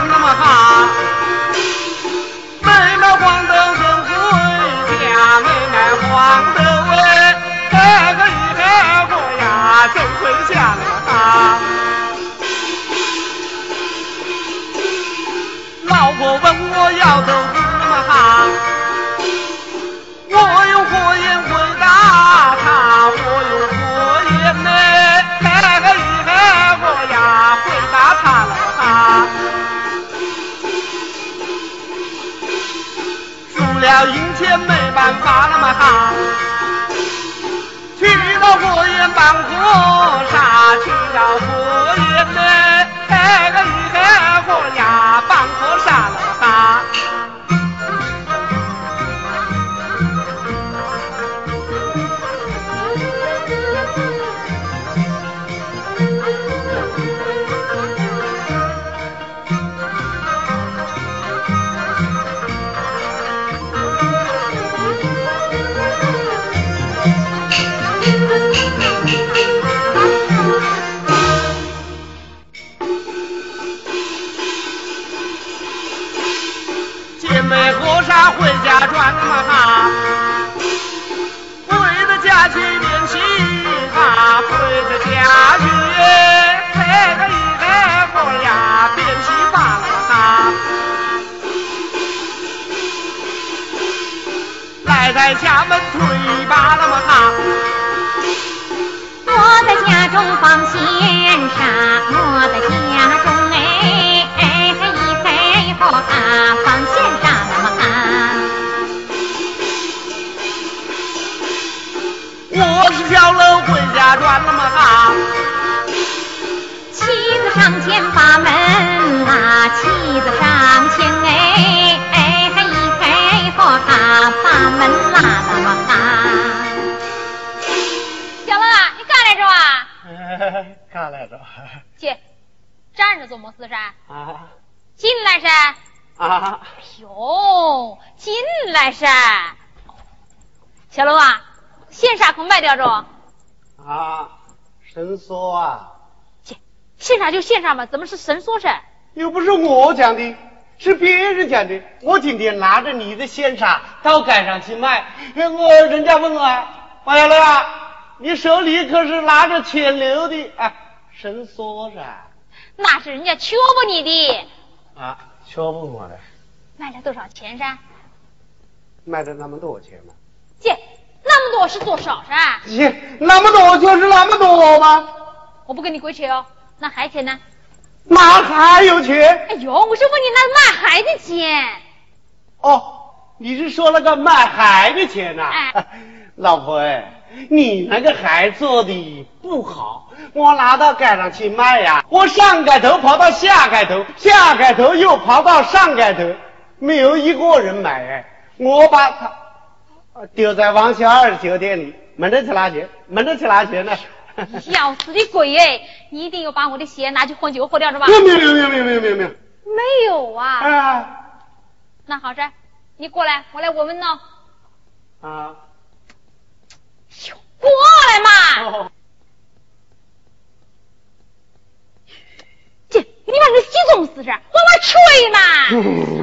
转那么哈，妹妹黄豆真回家，妹妹黄豆哎，这个一黑我呀真回家了哈。老婆问我要豆子么哈，也没办法了么好，去到火焰办坡上去了火焰。我是小楼回家转了嘛哈，妻子上前把门拉，妻子上前哎哎一黑火哈把门拉了嘛啊。小楼啊，你干来着啊？干来着去，站着做么事噻？啊进来噻！啊，哟，进来噻！小楼啊，线纱可卖掉着？啊，伸缩啊，去，线纱就线纱嘛，怎么是伸缩噻？又不是我讲的，是别人讲的。我今天拿着你的线纱到街上去卖，我人家问我，王小乐啊，你手里可是拿着钱流的啊？伸缩噻，那是人家瞧不你的。啊，瞧不我的，卖了多少钱噻？卖了那么多钱吗？姐，那么多是多少噻？切，那么多就是那么多吗？我不跟你鬼扯哦。那还钱呢？那还有钱？哎呦，我是问你那卖海的钱。哦，你是说那个卖海的钱呐、哎 老婆哎，你那个海做的不好，我拿到街上去卖呀，我上街头跑到下街头，下街头又跑到上街头，没有一个人买哎，我把它呃丢在王小二酒店里，没得去拿钱，没得去拿钱呢。要死的鬼哎！你一定要把我的鞋拿去换酒喝掉是吧？没有没有没有没有没有没有没有没有啊。啊那好噻，你过来，我来闻闻喏。啊！过来嘛！哦这你把这几种事噻，往外吹嘛！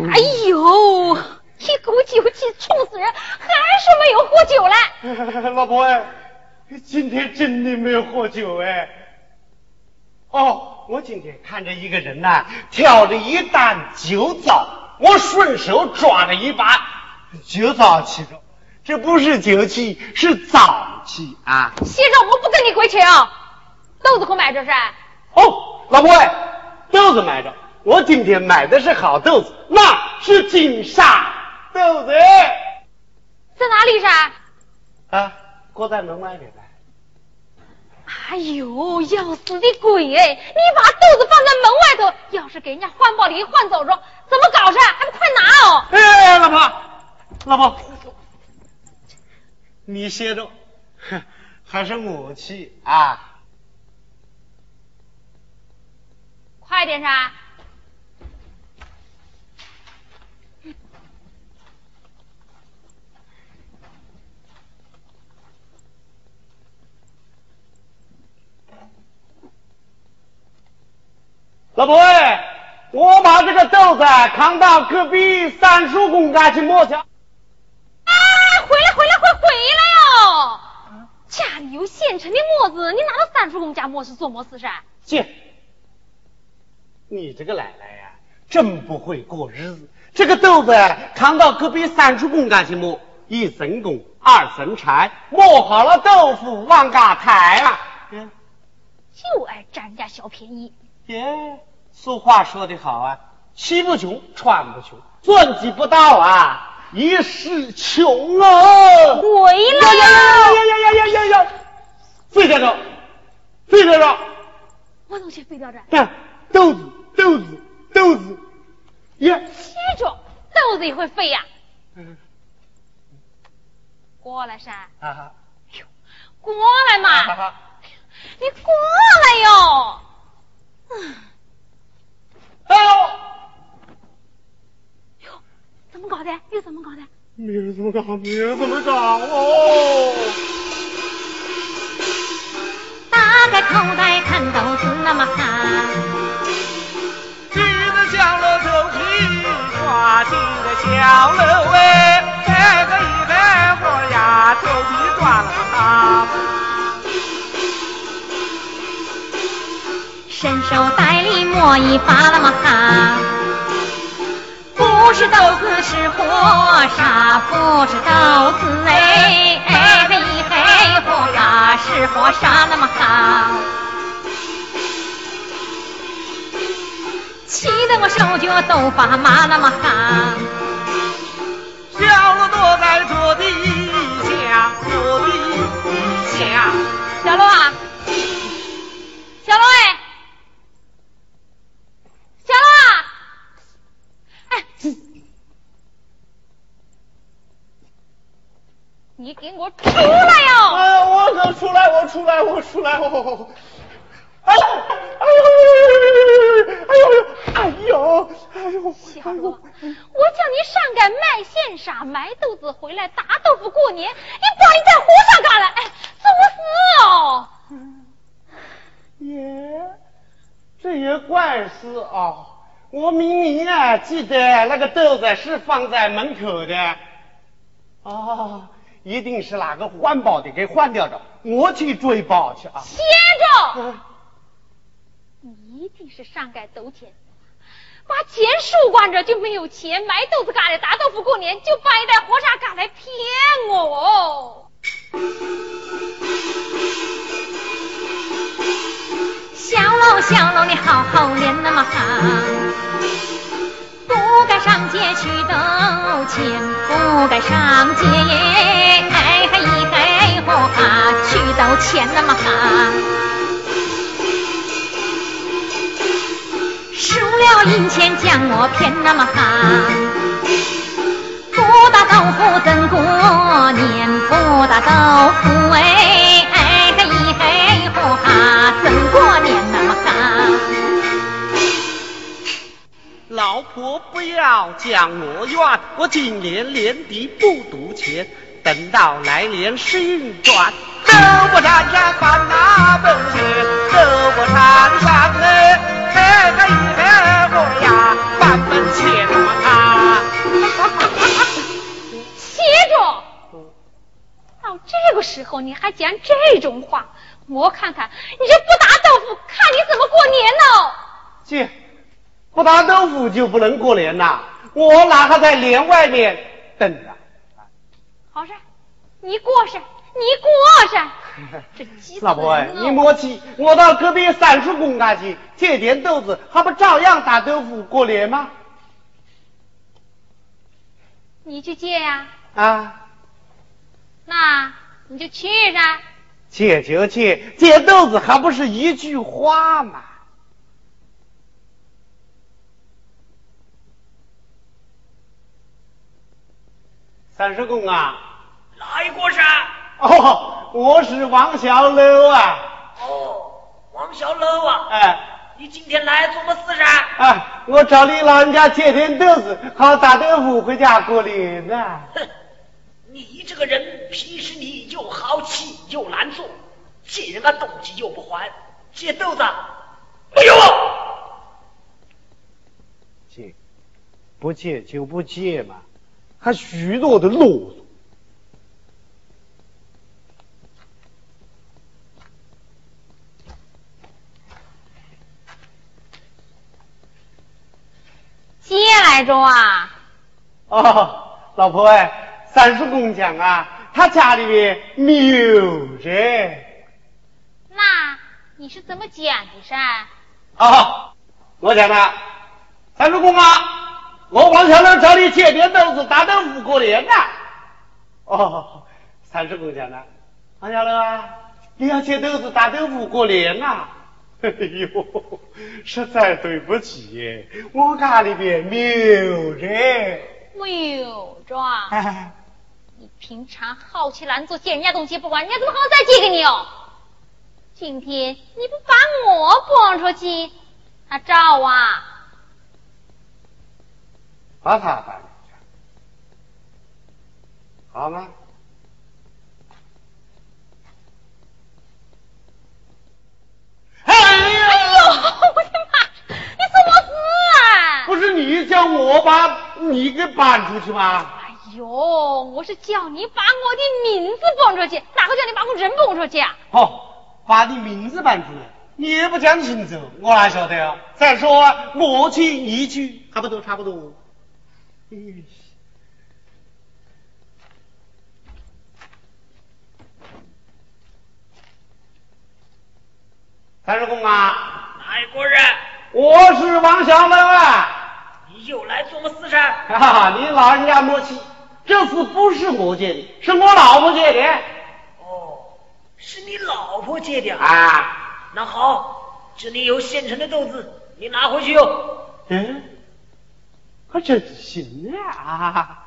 哎呦，一股酒气冲死人，还是没有喝酒嘞。老婆哎，今天真的没有喝酒哎。哦，我今天看着一个人呐、挑着一担酒糟，我顺手抓了一把酒糟气着，这不是酒气，是脏气啊。先生，我不跟你鬼扯啊，豆子可买着噻。哦，老婆哎，豆子买着，我今天买的是好豆子，那是金沙豆子在哪里噻？啊，搁在门外边的。哎呦，要死的鬼哎！你把豆子放在门外头，要是给人家环保里换走着，怎么搞噻？还不快拿哦！哎，老婆，老婆，你歇着，哼还是我去啊？快点噻！老婆哎，我把这个豆子扛到隔壁三叔公家去磨去。哎，回来回来回回来哟！家里有现成的磨子，你拿到三叔公家磨是做么事噻？姐，你这个奶奶呀，真不会过日子。这个豆子扛到隔壁三叔公家去磨，一神工，二神柴，磨好了豆腐往家抬啊。就爱占人家小便宜。耶，俗话说得好啊吃不穷穿不穷算计不到啊一世穷啊。回来呀呀呀呀呀呀呀费先生费先生我能去废掉站看豆子豆子豆子。耶。切着豆子也会飞呀。过来噻啊哈。哟过来嘛。你过来哟。嗯 哟，怎么搞的？又怎么搞的？没有怎么搞，没有怎么搞哦。打开口袋看豆子那么憨。小楼头皮挂进个小楼哎，哎个一百活呀，头皮断了他。伸手袋里摸一把那么哈，不是豆子是火沙，不是豆子哎，哎嘿嘿火沙是火沙那么哈。气得我手脚都发麻那么哈。我出来哟！哎，我可出来，我出来，我出来，我。哎呦，哎呦，哎呦，哎呦，哎呦，小罗，我叫你上街卖线纱、买豆子回来打豆腐过年，你把你在火上干了，哎，作死哦！耶，这也怪事啊！我明明啊记得那个豆子是放在门口的，啊，一定是哪个环保的给换掉的，我去追报去啊！歇着。你一定是上街兜钱，把钱输光着就没有钱买豆子干的大豆腐过年，就把一袋火沙干来骗我。小楼小楼，你好好练那么好，不该上街去兜钱，不该上街都欠那么哈。输了银钱将我骗那么哈，不打豆腐怎过年？不打豆腐哎哎嘿嘿哈怎过年那么哈？老婆不要讲我怨，我今年年底不赌钱，等到来年时运转，豆不沾上翻那本钱，豆不沾上哎。哎，个一百我呀，半分钱啊！歇着！到这个时候你还讲这种话，我看看你这不打豆腐，看你怎么过年呢？姐，不打豆腐就不能过年呐？我哪还在帘外面等着？好噻，你过噻。你过事，这急死老婆哎，你 莫急，我到隔壁三叔公家去借点豆子，还不照样打豆腐过年吗？你去借呀？啊，那你就去噻。借就借，借豆子还不是一句话吗？三叔公啊，哪一个噻？哦，我是王小楼啊。哦，王小楼啊。哎，你今天来做么事噻？啊，我找你老人家借点豆子，好打豆腐回家过年呐。哼，你这个人平时你又好气又难做，借人家东西又不还，借豆子没有。借，不借就不借嘛，还许多的啰嗦。借来着啊！哦，老婆哎，三叔公讲啊，他家里面没有着。那你是怎么讲的噻？啊，我讲的，三叔公啊，我王小亮找你借点豆子打豆腐过年啊。哦，三叔公讲的，王小亮啊，你要借豆子打豆腐过年呐？哎呦，实在对不起，我家里边没有人。没有着啊！哎，你平常好吃懒做，借人家东西不管，人家怎么好再借给你哦？今天你不把我放出去，他找啊？把他搬出去，好吗？哎哎呦，我的妈！你怎么死啊？不是你叫我把你给搬出去吗？哎呦，我是叫你把我的名字搬出去，哪个叫你把我人搬出去啊？哦，把你名字搬出来，你也不讲清楚，我哪晓得啊？再说啊，我去你去，差不多差不多。嗯三叔公啊，哪一个人？我是王小乐啊！你又来做么事噻？哈哈，你老人家莫气，这次不是我借的，是我老婆借的哦，是你老婆借的。啊。那好，这里有现成的豆子，你拿回去用。嗯，可真行啊！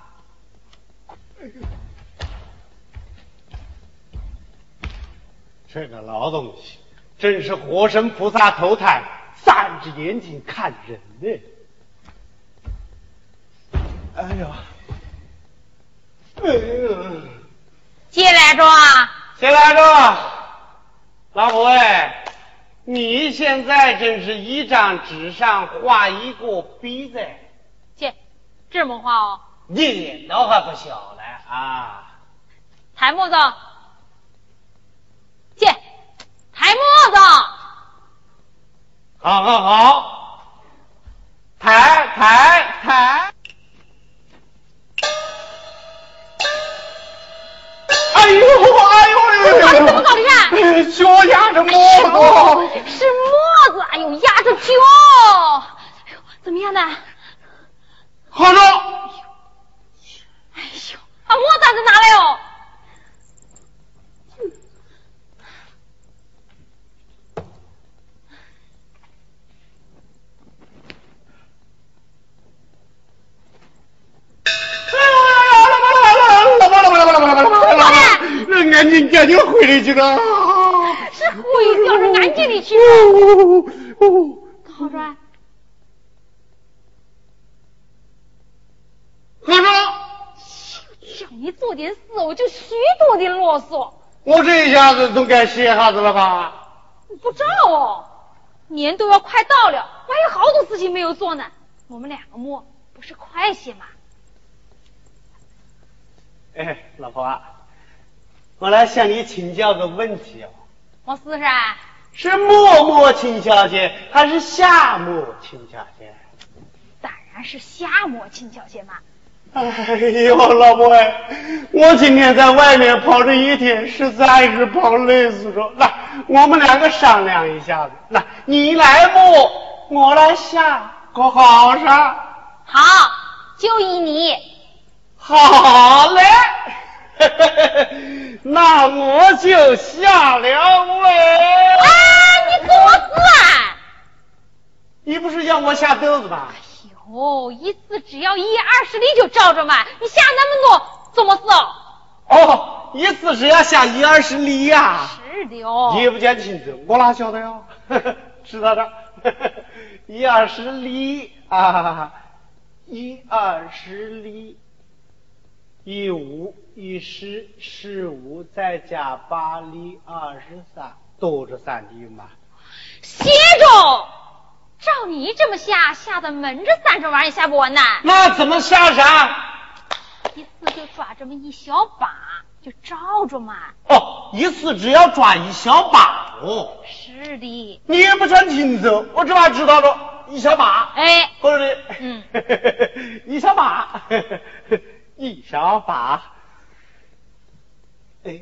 这个老东西真是活神菩萨投胎，三只眼睛看人呢。哎呀，哎呀，借来着啊？谁来着？老婆哎，你现在真是一张纸上画一个鼻子。这，这么画哦？你倒还不小了啊！谭木子，借，抬磨子。好好好，抬抬抬！哎呦哎呦哎呦！你怎么搞的呀？脚压着磨子。是磨子，哎呦，压着脚。哎呦，怎么样呢？好着。哎呦，把磨子子拿来哦。赶紧赶紧回来去了。是回掉是安静的去。好转。何说？叫你做点事，我就许多的啰嗦。我这一下子总该歇下子了吧？不知道哦，年都要快到了，我还有好多事情没有做呢。我们两个摸，不是快些吗？哎，老婆啊，我来向你请教个问题哦。我是噻，是默默亲小姐还是夏末亲小姐？当然是夏末亲小姐嘛。哎呦，老婆哎，我今天在外面跑这一天，实在是跑累死了。来，我们两个商量一下子。来，你来摸，我来下，可好噻？好，就依你。好嘞，那我就下了位。啊，你给我死啊！你不是要我下豆子吗？哟，一次只要一二十厘就照着嘛，你下那么多怎么死哦？哦，一次只要下一二十厘呀、是的哦。你也不讲清楚，我哪晓得哟？知道的，一二十厘啊，一二十厘，一五一十十五，再加八厘二十三，都是三厘嘛。写着，照照你这么下，下的闷着三这玩意下不完呢。那怎么下山？一次就抓这么一小把，就照着嘛。哦，一次只要抓一小把哦。是的。你也不算清楚，我只怕知道了一小把。哎，或者嗯，一小把，一小把。哎，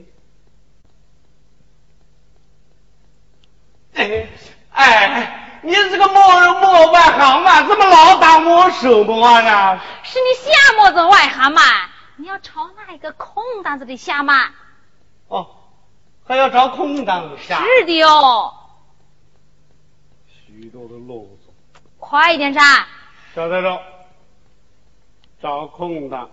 哎哎，你这个磨人莫外行嘛？怎么老打我手磨呢？是你瞎么子外行嘛？你要朝那一个空档子里下嘛？哦，还要找空档下。是的哦。许多的啰嗦。快一点噻！小在着，找空档。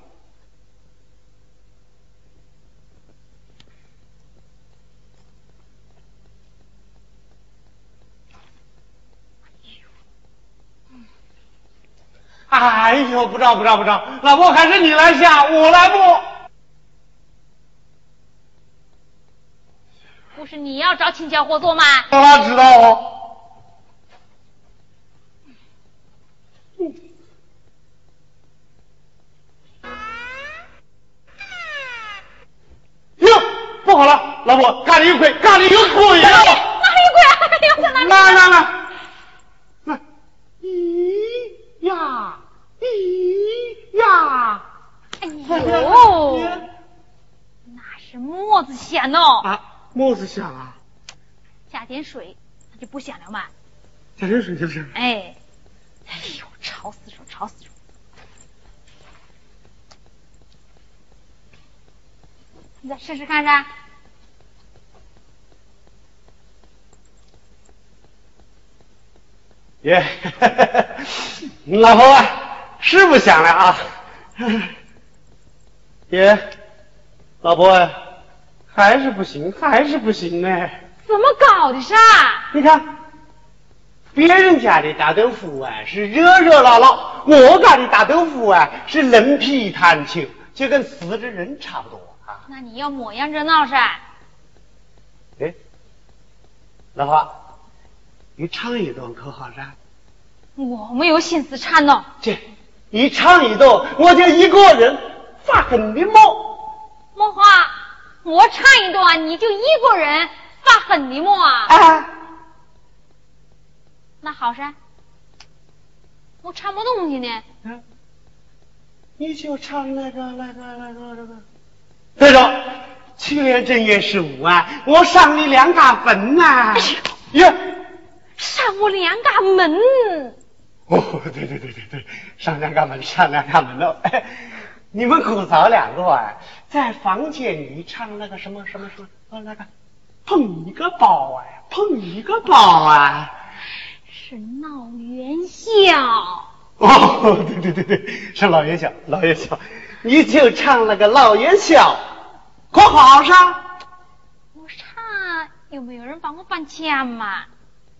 哎呦，不着不着不着，老婆还是你来下，我来摸。不是你要找亲家伙做吗？他知道哦。哟，不好了，老婆，咖喱有鬼，咖喱有鬼呀！哪里有鬼啊？有鬼哪里？来来来，来，咦呀，咦呀！哎呦，那是么子响哦？啊，么子响啊？加点水，它就不响了嘛。加点水就是。哎，哎呦，吵死了，吵死了！你再试试看噻。耶，老婆啊，是不想了啊？耶，老婆啊，还是不行，还是不行呢。怎么搞的噻？你看，别人家的大豆腐啊是热热闹闹，我家的大豆腐啊是冷皮弹球，就跟死的人差不多啊。那你要么样热闹噻？哎，老婆，你唱一段可好噻？我没有心思唱呢。这一唱一段，我就一个人发狠的摸。莫花，我唱一段，你就一个人发狠的么啊？啊，那好噻，我唱么东西呢？嗯，你就唱那个那个那个那个。对了，去年正月十五啊，我上你两嘎坟呐。哎呀，上我两嘎门。哦，对对对对对，上两嘎门，上两嘎门喽。哎你们姑嫂两个啊，在房间里唱那个什么什么什么哦，那个碰一个包啊，碰一个包啊。是闹元宵。哦，对对对对，是老元宵，老元宵，你就唱那个老元宵，可好上？我唱有没有人帮我办钱嘛？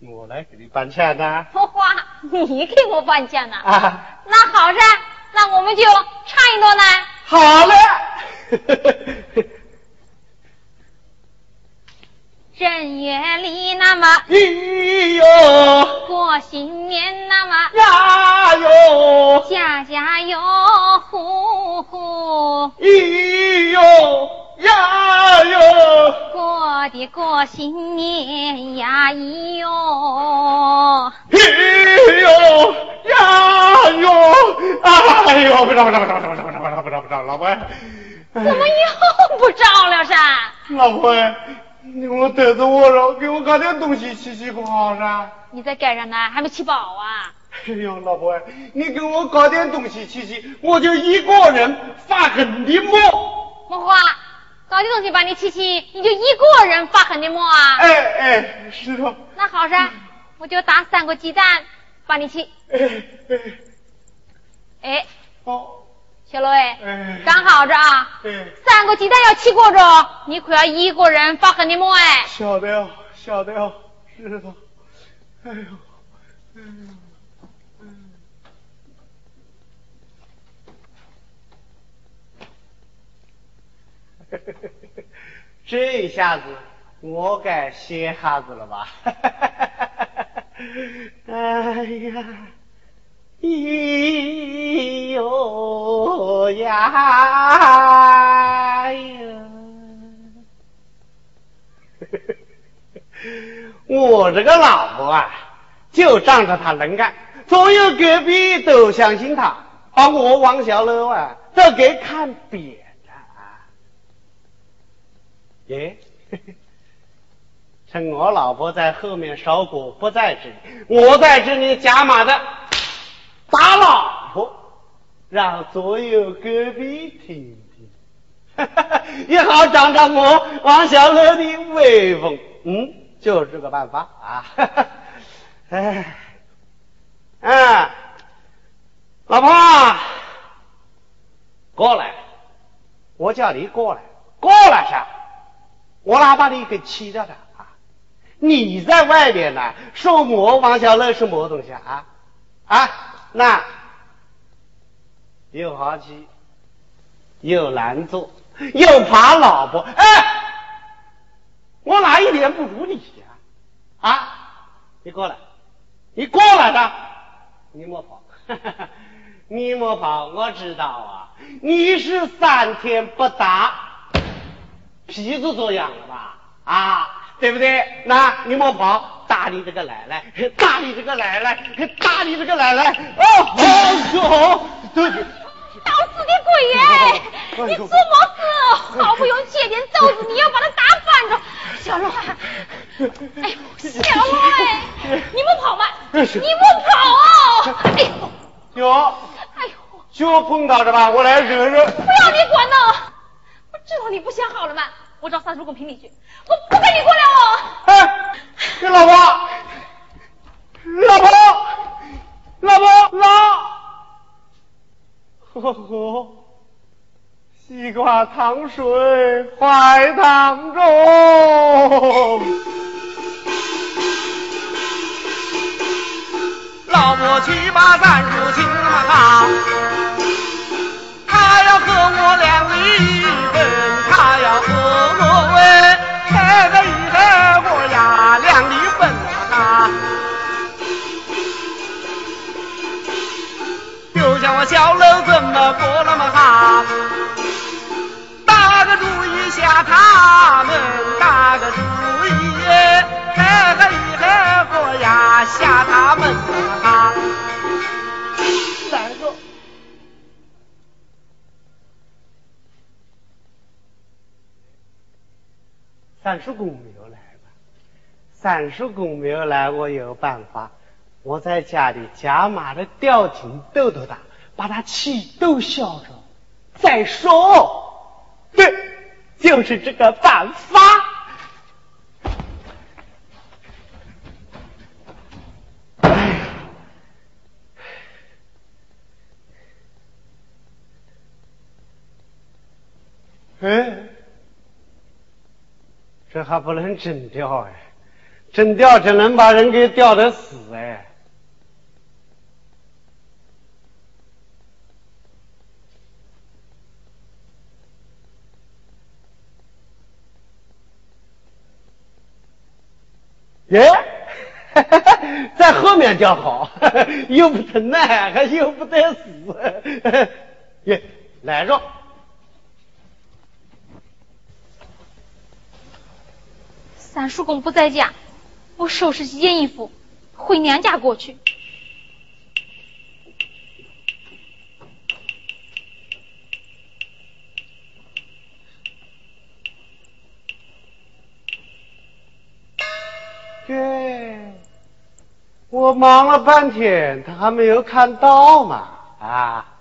我来给你搬钱呐。莫花，你给我搬钱呐？啊，那好噻，那我们就唱一段呢。好嘞。正月里那么咦哟过新年那么呀哟，家家有户户咦哟一个新年呀咿哟。咿哟呀哟。哎呦不着不着不着不着不着不着不着不着老婆怎么又不照了啥老婆你给我带着我了给我搞点东西吃吃不好噻你在街上呢？还没吃饱啊？哎呦老婆你给我搞点东西吃吃我就一个人发狠的磨莫花。搞点东西把你气气，你就一个人发狠的么啊？哎哎，石头。那好噻，我就打三个鸡蛋把你气。哎哎，哎，哦，小罗哎哎，刚好着啊，哎，三个鸡蛋要吃过着，你可要一个人发狠的么哎？晓得哦，晓得哦，石头。哎呦，哎呦，这下子我该歇哈子了吧？哎呀，咿哟呀呀！我这个老婆啊，就仗着她能干，所有隔壁都相信她，把我王小楼啊都给看扁！耶，趁我老婆在后面烧锅不在这里，我在这里加码的打老婆，让所有隔壁听听，也好长长我王小乐的威风。嗯，就是这个办法啊！哎，哎，老婆，过来，我叫你过来，过来噻！我哪把你给气掉的啊？你在外面呢，说我王小乐是么东西啊？啊，那又好气，又难做，又怕老婆，哎。我哪一点不如你呀？啊，你过来，你过来的，你莫跑，你莫跑，我知道啊，你是三天不打，皮子做痒了吧？啊，对不对？那你莫跑，打你这个奶奶，打你这个奶奶，打你这个奶奶，哦，哦，对。找死的鬼耶！你做么事？好不容易借点豆子，你要把它打翻着。小龙，哎呦，小龙哎，你不跑吗？你不跑啊！哎呦，哟，哎呦，就碰到的吧，我来惹惹。不要你管呢！你不想好了吗？我找三叔公评理去，我不跟你过了哦。哎，老婆，老婆，老婆，老。呵呵，西瓜糖水坏汤中，老婆去把咱叔请来，他要和我两离分，他要和我为这个一个我呀两离分啊。他要和我两离婚，他要和我哎，这个女人我呀两离婚。啊，就像我小楼怎么过那么？三叔公没有来吧？三叔公没有来，我有办法，我在家里加码的吊情逗逗他。把他气都消着，再说，对，就是这个办法。哎，这还不能真掉哎，真掉只能把人给吊得死哎。耶，在后面叫好，又不疼呢，还又不得死。耶，来着。三叔公不在家，我收拾几件衣服，回娘家过去。对，我忙了半天，他还没有看到嘛？啊，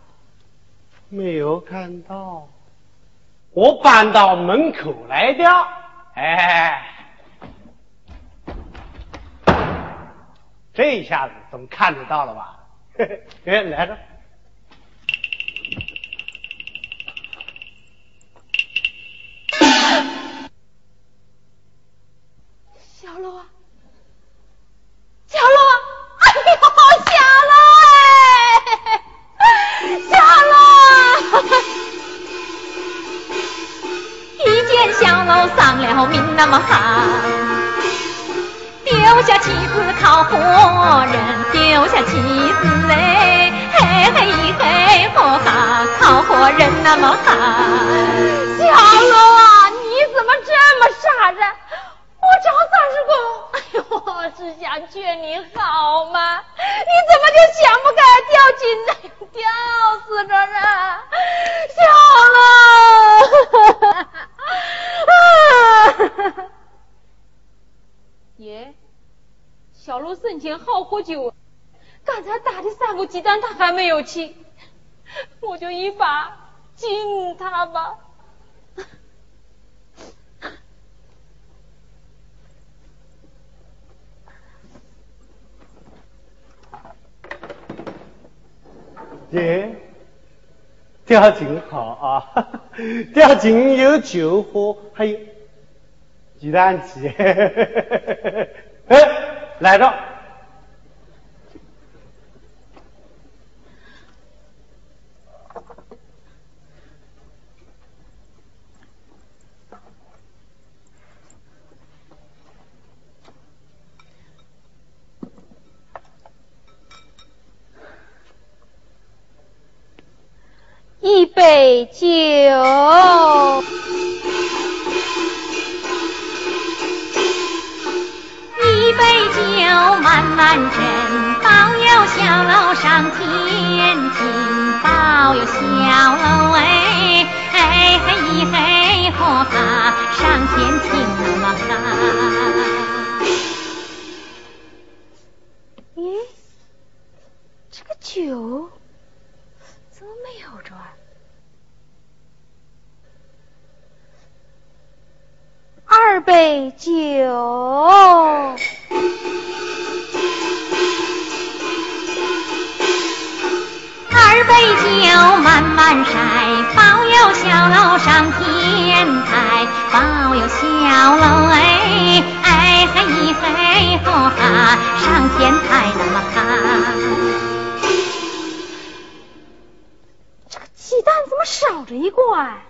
没有看到，我搬到门口来的。哎，这一下子总看得到了吧？哎，来着。有气，我就一把敬他吧。耶，吊颈好啊！吊颈有酒喝，还有鸡蛋鸡。哎，来着。一杯酒，一杯酒慢慢斟，保佑小楼上天。杯酒，二杯酒慢慢筛，保佑小楼上天台，保佑小楼哎哎嘿嘿吼哈上天台那么哈。这个鸡蛋怎么少着一块？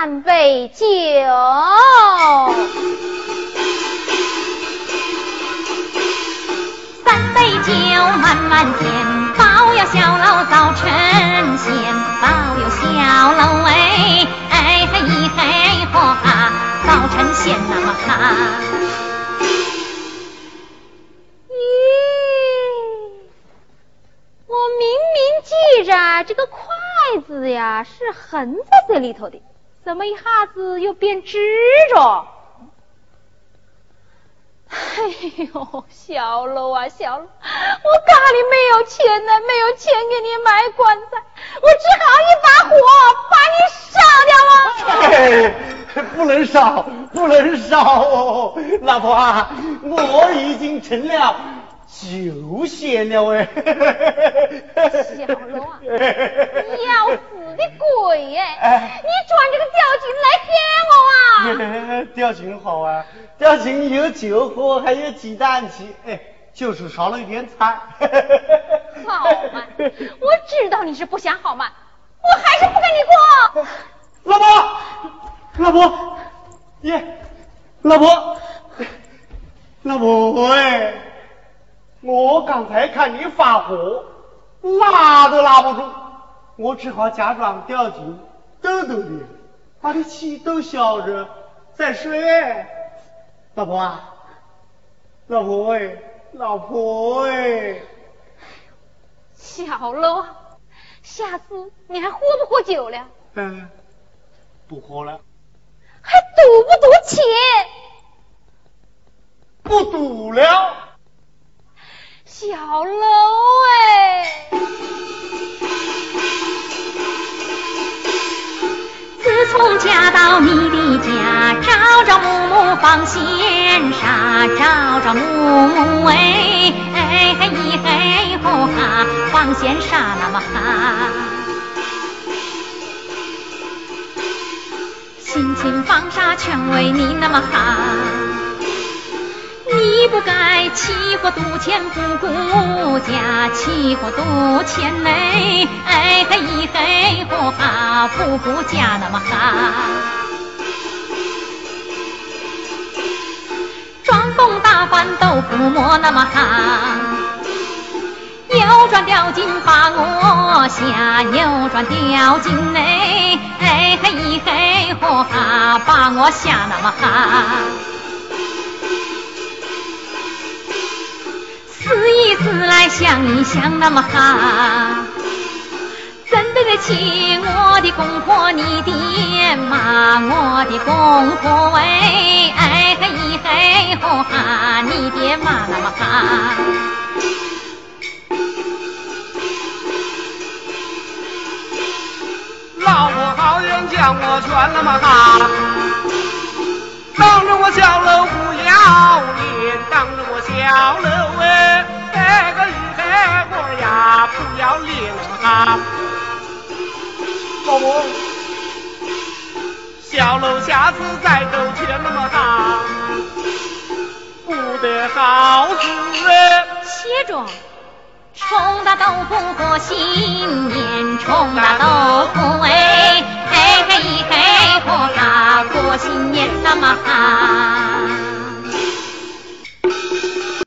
三杯酒，三杯酒慢慢添，保佑小楼早成仙，保佑小楼哎哎嘿嘿呵哈早成仙那么哈。我明明记着这个筷子呀是横在这里头的，怎么一下子又变直着？哎呦，小楼啊小楼，我家里没有钱呢，没有钱给你买棺材，我只好一把火把你烧掉啊！哎，不能烧，不能烧哦，老婆啊，我已经成了酒仙了哎。小楼啊，你要死的鬼哎！你转这个吊劲来骗我啊！吊劲好啊，吊劲有酒喝，还有鸡蛋吃，哎，就是少了一点菜。好嘛，我知道你是不想好嘛，我还是不跟你过。老婆，老婆，耶，老婆，老婆哎，我刚才看你发火，拉都拉不住，我只好假装掉进抖抖你，把你气都消着再睡。老婆啊，老婆喂，老婆哎，小楼啊，下次你还喝不喝酒了？嗯，不喝了，还赌不赌钱？不赌了。小楼哎，自从嫁到你的家，朝朝暮暮纺线纱，朝朝暮暮哎哎嘿一嘿吼哈，纺线纱那么哈。心情放沙全为你那么哈，你不该欺负赌钱不顾家，欺负赌钱哎哎嘿嘿嚯哈不顾家那么哈。装疯打扮都不摸那么哈，扭转吊金把我吓，扭转吊金哎哎嘿嘿嚯哈把我吓那么哈。思一思来想一想那么哈，怎对得起我的公婆你爹妈，我的公婆哎哎嘿嘿嚯哈，你爹妈那么哈。老婆好言将我劝那么哈，当着我小楼不要脸，当着我小楼哎，不要脸啊！伯母，小楼下子在斗天那么大，不得好死哎！歇着，冲大豆腐过新年，冲大豆腐哎，嘿嘿嘿，和他过新年那么好。